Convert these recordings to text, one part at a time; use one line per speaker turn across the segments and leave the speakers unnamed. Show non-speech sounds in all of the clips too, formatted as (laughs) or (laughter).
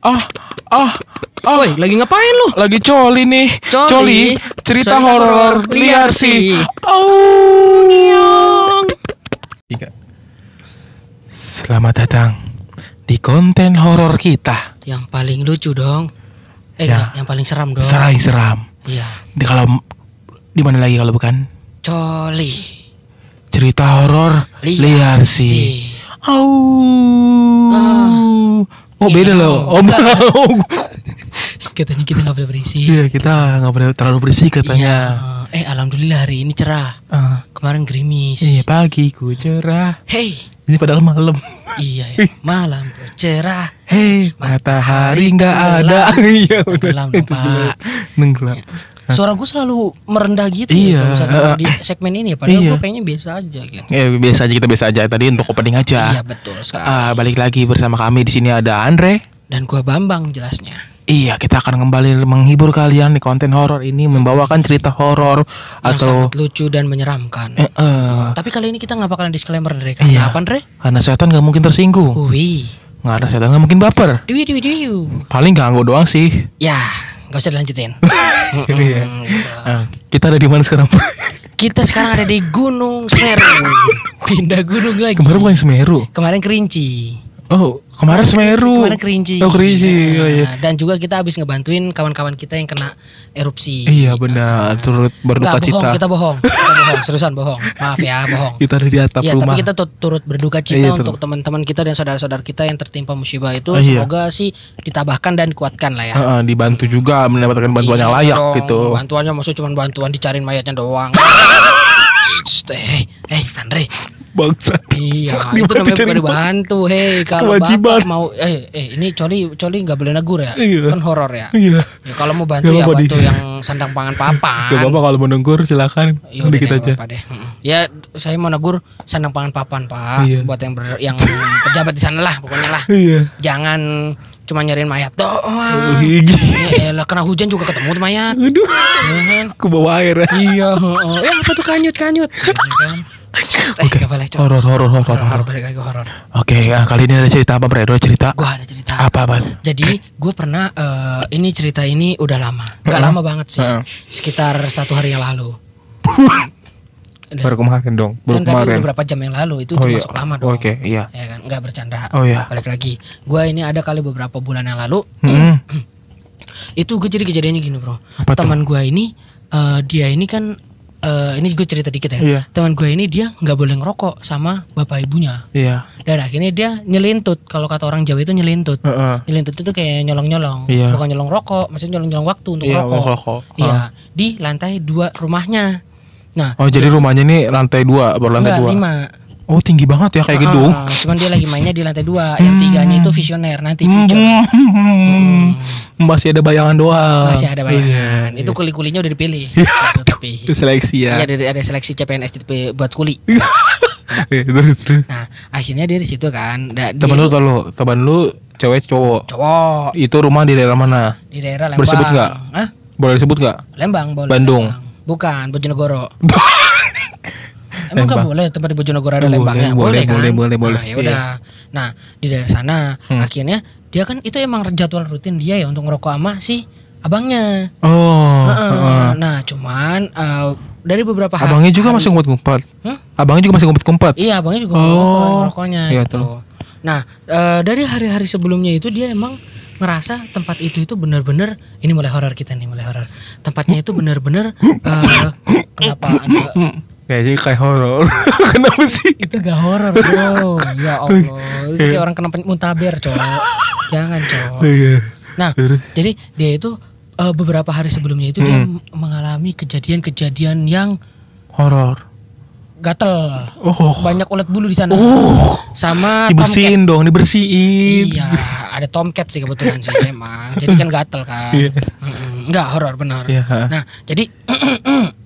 Ah, ah, ah.
Woi, lagi ngapain lu?
Lagi coli nih.
Coli?
cerita
Cerita
horor liar
liar
sih. Oh. Tiga. Selamat datang di konten horor kita.
Yang paling lucu dong. Eh,
Ya.
yang paling seram dong.
Serai seram.
Iya.
Di kalau di mana lagi kalau bukan
Coli.
cerita horor liar, sih. Oh. Oh
Iya,
beda loh. Oh,
enggak. (laughs)
oh.
Katanya kita nggak boleh berisik.
Iya kita nggak boleh terlalu bersih katanya.
Iya. Eh, alhamdulillah hari ini cerah.
Ah,
Kemarin gerimis.
iya pagiku cerah.
Hey,
Ini padahal malam.
iya ya. Malam cerah.
Hei, matahari nggak ada. (laughs) Iya
Tenggelam dong, Pak.
Nenggelam.
Suara gue selalu merendah gitu
Iya,
ya, kalau misalnya
eh,
di segmen ini ya. Padahal
iya.
gue pengennya biasa aja gitu.
Ya biasa aja kita biasa aja tadi untuk opening aja.
Iya betul sekali.
Ah, balik lagi bersama kami di sini ada Andre.
Dan gue Bambang jelasnya.
Iya, kita akan kembali menghibur kalian di konten horor ini membawakan cerita horor atau
sangat lucu dan menyeramkan.
eh, eh,
Tapi kali ini kita nggak bakalan disclaimer Dre. Karena
Iya.
apa Dre?
karena setan nggak mungkin tersinggung.
Wih.
Nggak ada setan nggak mungkin baper.
Dewi, dewi, dewi.
Paling ganggu doang sih.
Ya, nggak usah dilanjutin. (laughs) Gitu.
Ah, kita ada di mana sekarang?
Kita sekarang ada di Gunung Semeru. (laughs) Pindah gunung lagi.
Kemarin bukan Semeru.
Kemarin Kerinci.
Oh, kemarin Semeru.
Kemarin Kerinci.
Oh, Kerinci.
Nah,
Oh, iya.
Dan juga kita habis ngebantuin kawan-kawan kita yang kena erupsi.
Iya benar, turut berduka
Nggak, bohong,
cita.
kita bohong. (laughs) Kita bohong, seriusan bohong. Maaf ya, bohong.
Kita ada di atap
Ya,
rumah.
tapi kita turut berduka cita
Iya,
untuk teman-teman kita dan saudara-saudara kita yang tertimpa musibah itu.
Ah, iya.
Semoga sih ditabahkan dan dikuatkan lah ya.
Heeh, dibantu juga mendapatkan bantuan yang
Iya
layak
dong,
gitu.
Bantuannya maksud cuma bantuan dicariin mayatnya doang. (laughs) Eh, eh, Sandre.
Bangsa.
Iya, (laughs) itu namanya bukan dibantu. Hei, kalau
Kewajiban.
bapak mau, eh, eh, ini coli, coli nggak boleh negur ya?
Iya.
Kan horor ya.
Iya.
Ya kalau mau bantu
Gak
ya bantu
Di.
yang sandang pangan papan.
Gak apa-apa kalau mau nenggur silakan.
Ya udah deh,
aja.
apa deh. Ya saya mau negur sandang pangan papan pak.
Iya.
Buat yang ber- yang pejabat di sana lah pokoknya lah.
Iya.
Jangan cuma nyariin mayat
Oh,
doang.
gigi.
Ya elah, kena hujan juga ketemu tuh mayat.
Aduh.
Ya kan?
Ke bawah air.
Iya, heeh. Ya apa tuh kanyut kanyut. Ya kan? Eh,
Oke.
Cok.
Horor, horor, horor,
Horor,
horor.
balik lagi ke horor.
Oke, ah, kali ini ada cerita apa, Bredo? Cerita
Gua ada cerita.
apa, apa?
Jadi gue pernah eh, ini cerita ini udah lama, nggak
Heeh.
lama banget sih,
Heeh.
sekitar satu hari yang lalu. Udah.
Baru kemarin dong. Baru
kan tadi
kemarin.
udah berapa jam yang lalu itu
Oh, iya.
termasuk lama dong.
Oke, iya.
Ya kan, nggak bercanda.
Oh iya.
Balik lagi, gue ini ada kali beberapa bulan yang lalu,
Hmm. (clears throat)
itu gue jadi kejadiannya gini bro.
Apa?
Teman gue ini, eh, dia ini kan, eh, ini gue cerita dikit ya.
Iya.
Teman gue ini dia nggak boleh ngerokok sama bapak ibunya.
Iya.
Dan akhirnya dia nyelintut. Kalau kata orang Jawa itu nyelintut.
Heeh.
Nyelintut itu kayak nyolong-nyolong,
Iya.
bukan nyolong rokok, maksudnya nyolong-nyolong waktu untuk
Iya,
rokok.
ngerokok.
Iya,
Ah.
di lantai dua rumahnya. Nah,
Oh, jadi rumahnya ini lantai dua, baru lantai
enggak
dua.
lima.
Oh, tinggi banget ya kayak
Ah,
gedung.
cuman dia lagi mainnya di lantai dua. Yang
Hmm.
tiganya itu visioner nanti future.
hmm, Masih ada bayangan doang.
Masih ada bayangan.
Iya,
Itu
iya.
kuli-kulinya udah dipilih. (laughs)
Iya.
Gitu, tapi
Itu seleksi ya.
Iya, ada, ada seleksi CPNS di- buat kuli. (laughs)
Terus terus.
Nah, akhirnya dia di situ kan. Da,
Temen lu
itu
tau lu, temen lu cewek cowok.
cowok
Itu rumah di daerah mana?
di daerah Lembang.
Bersebut nggak?
Hah?
Boleh disebut nggak?
Lembang boleh.
Bandung.
Lembang. Bukan, Bojonegoro. (laughs) Emang nggak
Lembang.
boleh tempat di Bojonegoro ada
Boleh,
lembangnya?
boleh,
kan?
boleh, boleh, boleh.
Nah, ya udah. Nah, di daerah sana
Hmm.
akhirnya dia kan itu emang jadwal rutin dia ya untuk ngerokok sama si abangnya.
Oh.
Heeh.
heeh.
Nah, cuman eh, dari beberapa hari
Abangnya juga masih ngumpet-ngumpet.
Hah?
Abangnya juga masih ngumpet-ngumpet.
Iya, abangnya juga
Oh.
ngerokoknya
Iya,
gitu.
tuh.
Nah, eh, dari hari-hari sebelumnya itu dia emang ngerasa tempat itu itu benar-benar ini mulai horor kita nih mulai horor. Tempatnya itu benar-benar eh, kenapa
Kayaknya kayak horor. (laughs) Kenapa sih?
itu gak horor bro ya (laughs) allah itu kayak orang kena muntaber cowok jangan cowok
Iya.
nah jadi dia itu eh, beberapa hari sebelumnya itu dia
Hmm.
mengalami kejadian-kejadian yang
Horor.
gatel
Oh.
banyak ulat bulu di sana
Oh.
sama tomcat
Dibersihin dong, dibersihin.
iya ada tomcat sih kebetulan sih emang jadi kan gatel kan
Iya.
Mm-mm. nggak horor benar
Iya.
nah jadi (clears throat)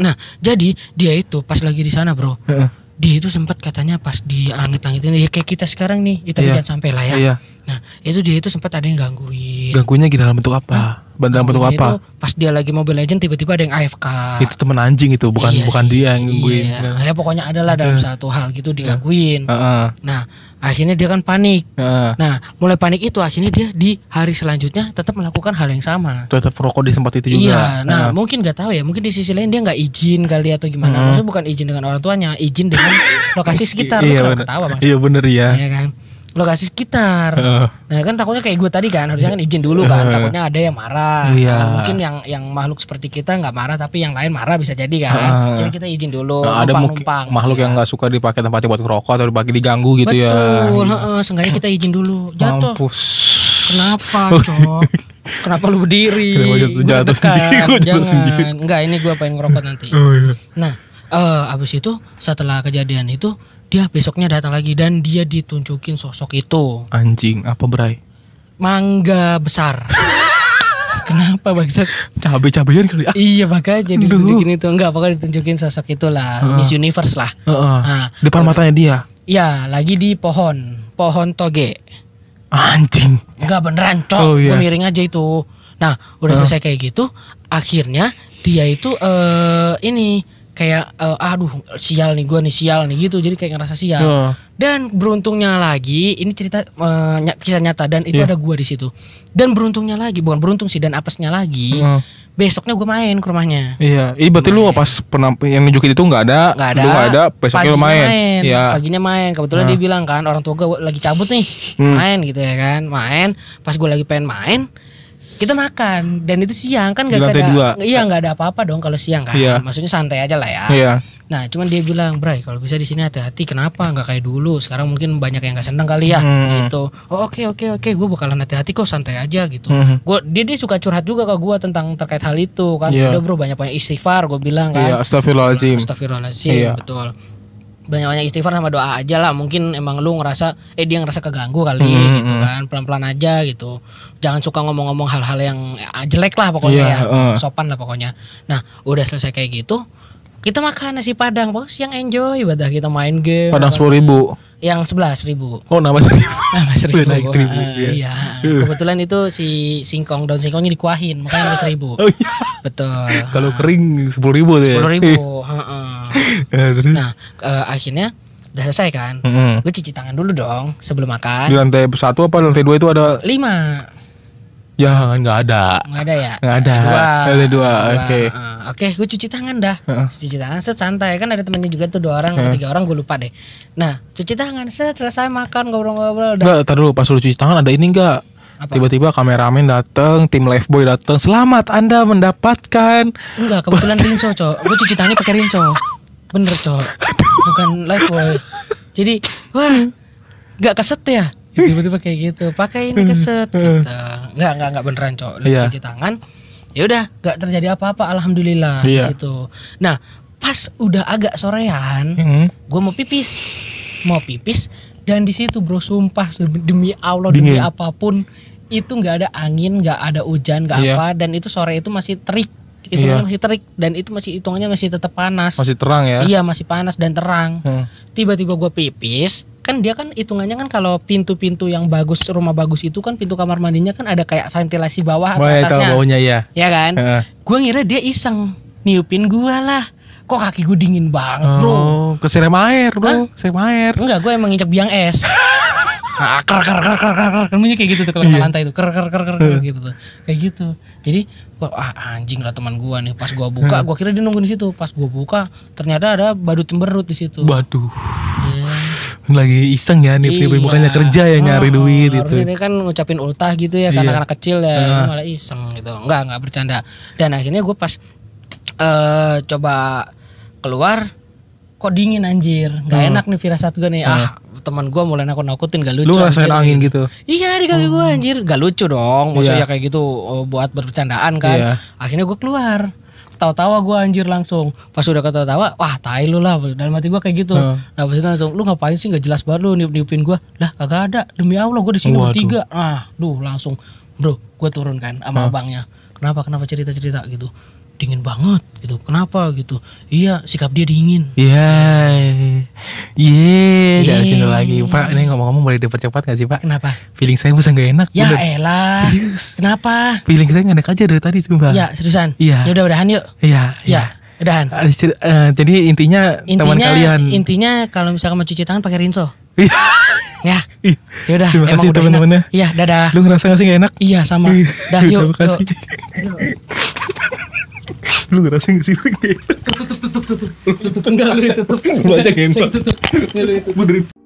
nah jadi dia itu pas lagi di sana bro
Heeh.
dia itu sempat katanya pas di langit-langit ini ya kayak kita sekarang nih itu
Iya.
jangan sampai lah ya
Iya.
Nah itu dia itu sempat ada yang gangguin
Ganggunya gini dalam bentuk apa? Dalam bentuk
Gangguinnya
apa?
itu pas dia lagi Mobile Legend tiba-tiba ada yang AFK
Itu temen anjing itu, bukan
Iya
bukan
sih,
dia yang gangguin.
iya. ya pokoknya adalah dalam
Heeh.
satu hal gitu digangguin
Heeh,
nah akhirnya dia kan panik
heeh.
nah mulai panik itu akhirnya dia di hari selanjutnya tetap melakukan hal yang sama
Tetap rokok di tempat itu juga.
Iya, nah mungkin nggak tahu ya, mungkin di sisi lain dia nggak izin kali atau gimana.
Hmm.
Maksudnya bukan izin dengan orang tuanya, izin dengan lokasi sekitar. Lu
iya,
kenapa
bener.
ketawa bang?
Iya bener ya.
Ya kan, lokasi sekitar.
Heeh.
Nah kan takutnya kayak gue tadi kan, harusnya kan izin dulu kan.
Eh.
Takutnya ada yang marah.
Iya.
Nah, mungkin yang yang makhluk seperti kita nggak marah, tapi yang lain marah bisa jadi kan.
Eh.
Jadi kita izin dulu.
Nah, ada mungkin
numpang-numpang,
makhluk
ya.
yang nggak suka dipakai tempatnya buat ngerokok atau dipakai diganggu gitu ya.
Betul, heeh, seenggaknya kita izin dulu. Jatuh.
Mampus.
Kenapa, (laughs) Cok? Kenapa lu berdiri?
Kenapa jatuh- jatuh sendiri,
Jangan.
sendiri.
Enggak, ini gua pengen ngerokok nanti.
Oh, iya.
Nah, eh abis itu setelah kejadian itu dia besoknya datang lagi dan dia ditunjukin sosok itu
Anjing, apa Bray?
mangga besar. (laughs) Kenapa bangsat?
Cabe-cabean kali ah.
Iya makanya
Aduh.
ditunjukin itu enggak pokoknya ditunjukin sosok itulah
Heeh.
Miss Universe lah.
Heeh.
Nah,
Depan matanya dia.
ya lagi di pohon pohon toge.
Anjing.
Enggak beneran cok,
Oh, iya.
Gua miring aja itu. Nah udah
Heeh.
selesai kayak gitu, akhirnya dia itu eh ini kayak eh, aduh sial nih gua nih sial nih gitu jadi kayak ngerasa sial
Heeh.
Dan beruntungnya lagi, ini cerita eh, ny- kisah nyata dan itu
Iya.
ada gua di situ. Dan beruntungnya lagi, bukan beruntung sih dan apesnya lagi,
Heeh.
besoknya gua main ke rumahnya.
Iya, ini berarti lu
Main.
pas pernah yang nunjukin itu nggak ada,
Nggak ada.
lu nggak ada, besoknya lu
Paginya
main. Iya.
Paginya main. Kebetulan
Nah.
dia bilang kan orang tua gua lagi cabut nih,
Hmm.
main gitu ya kan, main. Pas gua lagi pengen main, kita makan dan itu siang kan
lantai
ada,
dua.
iya nggak ada apa-apa dong kalau siang kan.
Iya.
Maksudnya santai aja lah ya.
Iya.
Nah, cuman dia bilang, "Bray, kalau bisa di sini hati-hati. Kenapa? Nggak kayak dulu. Sekarang mungkin banyak yang nggak seneng kali ya."
Hmm.
Gitu. Oh, oke oke oke, gue bakalan hati-hati kok, santai aja gitu.
Mhm.
Gua dia dia suka curhat juga ke gua tentang terkait hal itu kan.
Iya.
Udah bro, banyak-banyak istighfar gue bilang
Iya,
kan.
astagfirullahaladzim.
Astagfirullahaladzim,
Iya.
betul. Banyak-banyak istighfar sama doa aja lah. Mungkin emang lu ngerasa eh dia ngerasa keganggu kali
Hmm,
gitu
hmm.
kan. Pelan-pelan aja gitu. Jangan suka ngomong-ngomong hal-hal yang eh, jelek lah pokoknya
Iya,
ya.
heeh.
Sopan lah pokoknya. Nah, udah selesai kayak gitu, kita makan nasi padang pokoknya siang enjoy badah kita main game
Padang sepuluh ribu.
yang sebelas ribu
Oh, nambah (laughs) seribu.
nambah seribu
Naik seribu,
Ah,
iya.
iya kebetulan itu si singkong daun singkongnya dikuahin makanya nambah (laughs) seribu
Oh iya.
betul
Kalau kering sepuluh ribu ya.
sepuluh ribu (laughs) heeh.
Ya, (laughs) terus.
nah eh, akhirnya udah selesai kan
Mm-mm.
gue cuci tangan dulu dong sebelum
Di
makan
lantai satu apa lantai dua itu ada?
lima
Jangan nggak ada.
nggak ada ya
Nggak ada.
dua
Ada dua, oke.
Heeh. oke gue cuci tangan dah
Heeh.
cuci tangan set santai kan ada temennya juga tuh dua orang atau
Heeh.
tiga orang gue lupa deh nah cuci tangan set selesai makan ngobrol-ngobrol udah
Enggak, tar dulu pas lu cuci tangan ada ini enggak?
apa
Tiba-tiba kameramen datang, tim Lifeboy datang. Selamat Anda mendapatkan.
enggak kebetulan (laughs) rinso cok gue cuci tangannya pakai rinso bener cok. Bukan live boy. Jadi wah nggak keset ya? Tiba-tiba kayak gitu. Pakai ini keset gitu. Nggak nggak nggak beneran cok. Lagi
Iya.
cuci tangan. Ya udah nggak terjadi apa-apa alhamdulillah di
Iya.
situ. Nah pas udah agak sorean
Hmm.
gue mau pipis. Mau pipis dan di situ bro sumpah demi Allah demi
Dingin.
apa pun itu nggak ada angin nggak ada hujan nggak
Iya.
apa dan itu sore itu masih terik hitungannya
Iya.
masih terik dan itu masih hitungannya masih tetap panas
Masih terang ya?
iya masih panas dan terang
Hmm.
tiba-tiba gue pipis kan dia kan hitungannya kan kalau pintu-pintu yang bagus rumah bagus itu kan pintu kamar mandinya kan ada kayak ventilasi bawah atau
ya,
atasnya
baunya ya.
ya kan
Heeh.
gue ngira dia iseng niupin gua lah kok kaki gue dingin banget bro
Oh, keserem air, Bro. Keserem air.
Enggak, gue emang nginjek biang es. (laughs) Ah, ker ker ker ker ker ker bunyi kayak gitu tuh kalau ke
Iya.
lantai tuh ker ker ker ker ker gitu tuh kayak gitu jadi gua ah anjing lah teman gua nih pas gua buka gua kira dia nunggu di situ pas gua buka ternyata ada badut cemberut di situ
Waduh.
Iya.
Lagi iseng ya nih,
Iya.
bukannya kerja ya nyari
Oh,
duit itu.
dia kan ngucapin ultah gitu ya
Iya.
karena anak kecil ya ini
Ah.
malah iseng gitu enggak enggak bercanda dan akhirnya gue pas eh coba keluar kok dingin anjir nggak
Hmm.
enak nih firasat gue nih ah teman gue mulai nakut nakutin gak lucu
Lu ngerasain angin gitu.
Iya di kaki gue anjir. Gak lucu dong Maksudnya
Iya.
kayak gitu oh, Buat bercandaan kan.
Iya.
Akhirnya gue keluar. Tawa-tawa gue anjir langsung. Pas udah ketawa-tawa Wah tai lu lah. Dalam hati gue kayak gitu.
Heeh.
Nah pas itu langsung Lu ngapain sih? Gak jelas banget lu niup-niupin gue Lah kagak ada. Demi Allah gue di sini
Waduh.
bertiga. Ah duh langsung. Bro gue turun kan sama
Hah.
abangnya. Kenapa? Kenapa cerita-cerita? Gitu dingin banget gitu kenapa gitu iya sikap dia dingin
Iya. Iya, jangan
Iya.
sini lagi. Pak, ini ngomong-ngomong boleh dipercepat gak sih, Pak?
kenapa
Feeling saya bisa gak enak.
ya
bener.
elah
Serius.
kenapa
Feeling saya gak enak aja dari tadi, sumpah.
ya seriusan
Iya.
ya udah udahan yuk
Iya,
ya udahan
Ah, cer- eh, jadi intinya, teman
intinya
kalian.
intinya kalau misalkan mau cuci tangan pakai rinso
Iya.
ya
Ih,
ya udah
Terima
emang
kasih
udah
teman-teman ya.
enak. iya dadah
Lu ngerasa gak sih gak enak?
iya sama dah yuk
Terima kasih. Lu ngerasa gak sih enak?
tutup tutup tutup tutup enggak lu tutup
Lu aja
tutup Enggak, lu
Benerin.